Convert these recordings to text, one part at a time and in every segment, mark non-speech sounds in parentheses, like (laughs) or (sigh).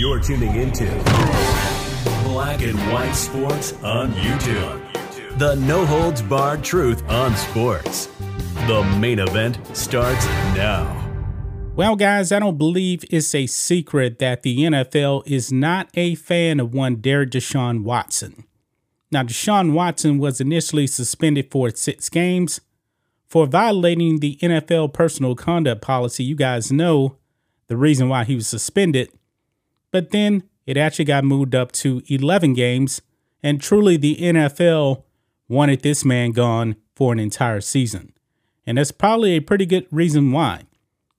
You're tuning into Black and White Sports on YouTube. The no holds barred truth on sports. The main event starts now. Well, guys, I don't believe it's a secret that the NFL is not a fan of one Derek Deshaun Watson. Now, Deshaun Watson was initially suspended for six games for violating the NFL personal conduct policy. You guys know the reason why he was suspended. But then it actually got moved up to 11 games, and truly the NFL wanted this man gone for an entire season. And that's probably a pretty good reason why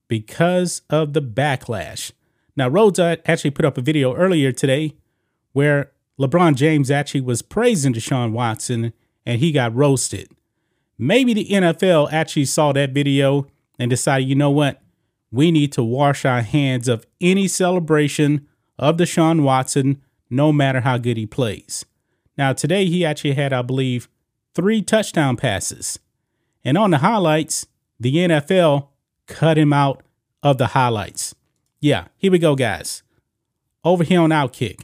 because of the backlash. Now, Rhodes actually put up a video earlier today where LeBron James actually was praising Deshaun Watson and he got roasted. Maybe the NFL actually saw that video and decided, you know what? We need to wash our hands of any celebration of Deshaun Watson, no matter how good he plays. Now, today he actually had, I believe, three touchdown passes. And on the highlights, the NFL cut him out of the highlights. Yeah, here we go, guys. Over here on Outkick,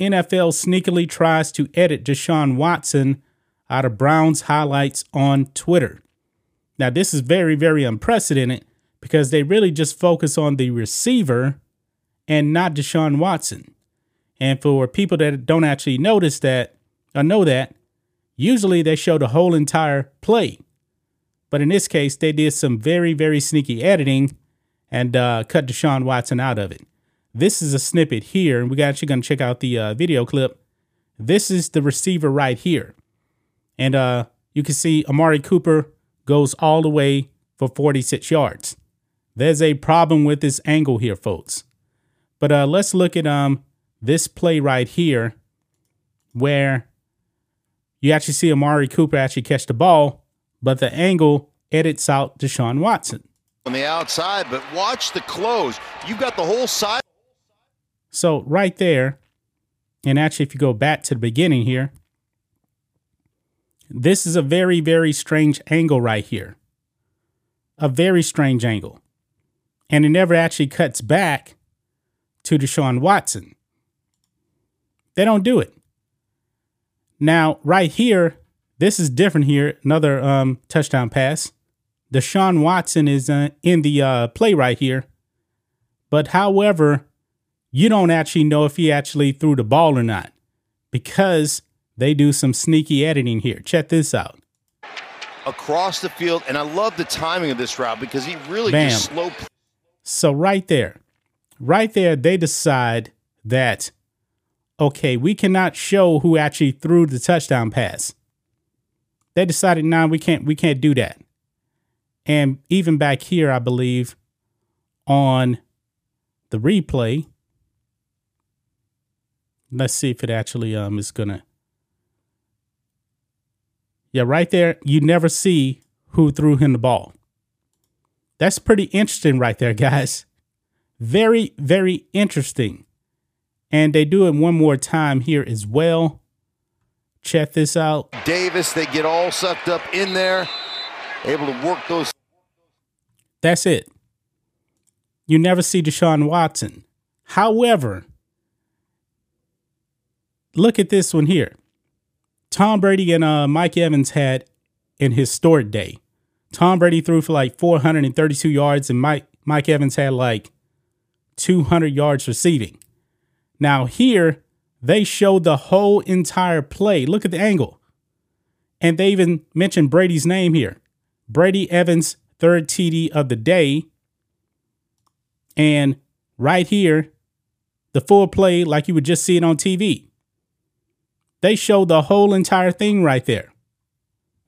NFL sneakily tries to edit Deshaun Watson out of Browns highlights on Twitter. Now, this is very, very unprecedented because they really just focus on the receiver and not Deshaun Watson. And for people that don't actually notice that or know that, usually they show the whole entire play. But in this case, they did some very, very sneaky editing and uh, cut Deshaun Watson out of it. This is a snippet here, and we're actually going to check out the uh, video clip. This is the receiver right here. And uh, you can see Amari Cooper goes all the way for 46 yards. There's a problem with this angle here, folks. But uh, let's look at um this play right here where you actually see Amari Cooper actually catch the ball, but the angle edits out Deshaun Watson. On the outside, but watch the close. You've got the whole side. So right there, and actually if you go back to the beginning here, this is a very, very strange angle right here. A very strange angle. And it never actually cuts back to Deshaun Watson. They don't do it. Now, right here, this is different here. Another um, touchdown pass. Deshaun Watson is uh, in the uh, play right here. But however, you don't actually know if he actually threw the ball or not because they do some sneaky editing here. Check this out. Across the field, and I love the timing of this route because he really Bam. just slow. So right there, right there, they decide that okay, we cannot show who actually threw the touchdown pass. They decided, nah, we can't, we can't do that. And even back here, I believe, on the replay, let's see if it actually um is gonna. Yeah, right there, you never see who threw him the ball. That's pretty interesting, right there, (laughs) guys. Very, very interesting. And they do it one more time here as well. Check this out. Davis, they get all sucked up in there, able to work those. That's it. You never see Deshaun Watson. However, look at this one here. Tom Brady and uh, Mike Evans had an historic day. Tom Brady threw for like 432 yards, and Mike Mike Evans had like 200 yards receiving. Now here they showed the whole entire play. Look at the angle, and they even mentioned Brady's name here. Brady Evans, third TD of the day, and right here, the full play like you would just see it on TV. They showed the whole entire thing right there.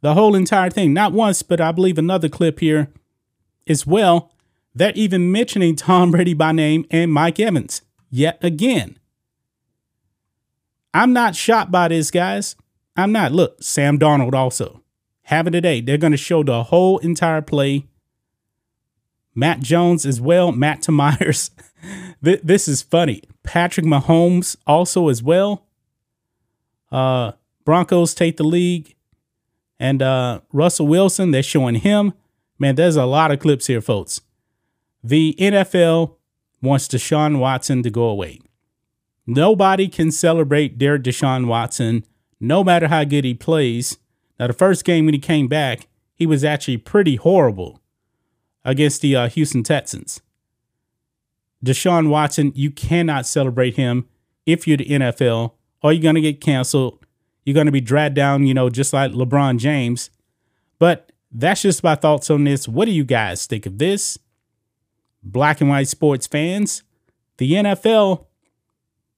The whole entire thing. Not once, but I believe another clip here as well. They're even mentioning Tom Brady by name and Mike Evans yet again. I'm not shocked by this, guys. I'm not. Look, Sam Darnold also having today. They're going to show the whole entire play. Mac Jones as well. Mac to (laughs) Meyers. this is funny. Patrick Mahomes also as well. Uh, Broncos take the league. And uh, Russell Wilson, they're showing him. Man, there's a lot of clips here, folks. The NFL wants Deshaun Watson to go away. Nobody can celebrate Derek Deshaun Watson, no matter how good he plays. Now, the first game when he came back, he was actually pretty horrible against the uh, Houston Texans. Deshaun Watson, you cannot celebrate him if you're the NFL, or you're going to get canceled. You're going to be dragged down, you know, just like LeBron James. But that's just my thoughts on this. What do you guys think of this? Black and white sports fans, the NFL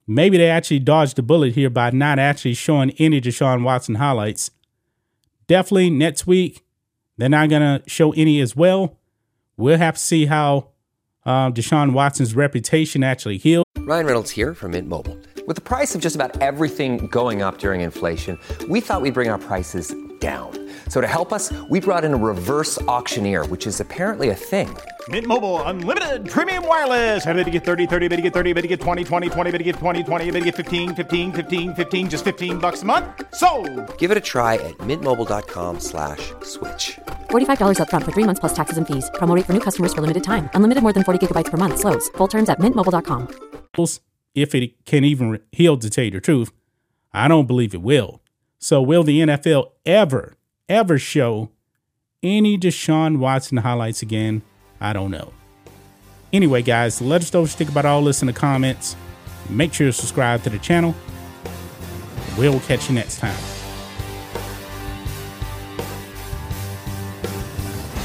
Maybe they actually dodged the bullet here by not actually showing any Deshaun Watson highlights. Definitely next week, they're not going to show any as well. We'll have to see how uh, Deshaun Watson's reputation actually heals. Ryan Reynolds here from Mint Mobile. With the price of just about everything going up during inflation, we thought we'd bring our prices down. So to help us, we brought in a reverse auctioneer, which is apparently a thing. Mint Mobile unlimited premium wireless. Have to get 30, 30, bit to get 30, bit to get 20, 20, 20, bit to get 20, 20, bit to get 15, 15, 15, 15 just 15 bucks a month. So, Give it a try at mintmobile.com/switch. slash $45 up front for 3 months plus taxes and fees. Promo rate for new customers for limited time. Unlimited more than 40 gigabytes per month slows. Full terms at mintmobile.com. If it can even heal to tell you the truth, I don't believe it will. So will the NFL ever ever show any Deshaun Watson highlights again? I don't know. Anyway, guys, let us know what you think about all this in the comments. Make sure to subscribe to the channel. We'll catch you next time.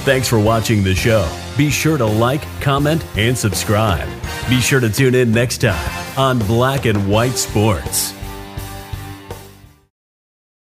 Thanks for watching the show. Be sure to like, comment, and subscribe. Be sure to tune in next time on Black and White Sports.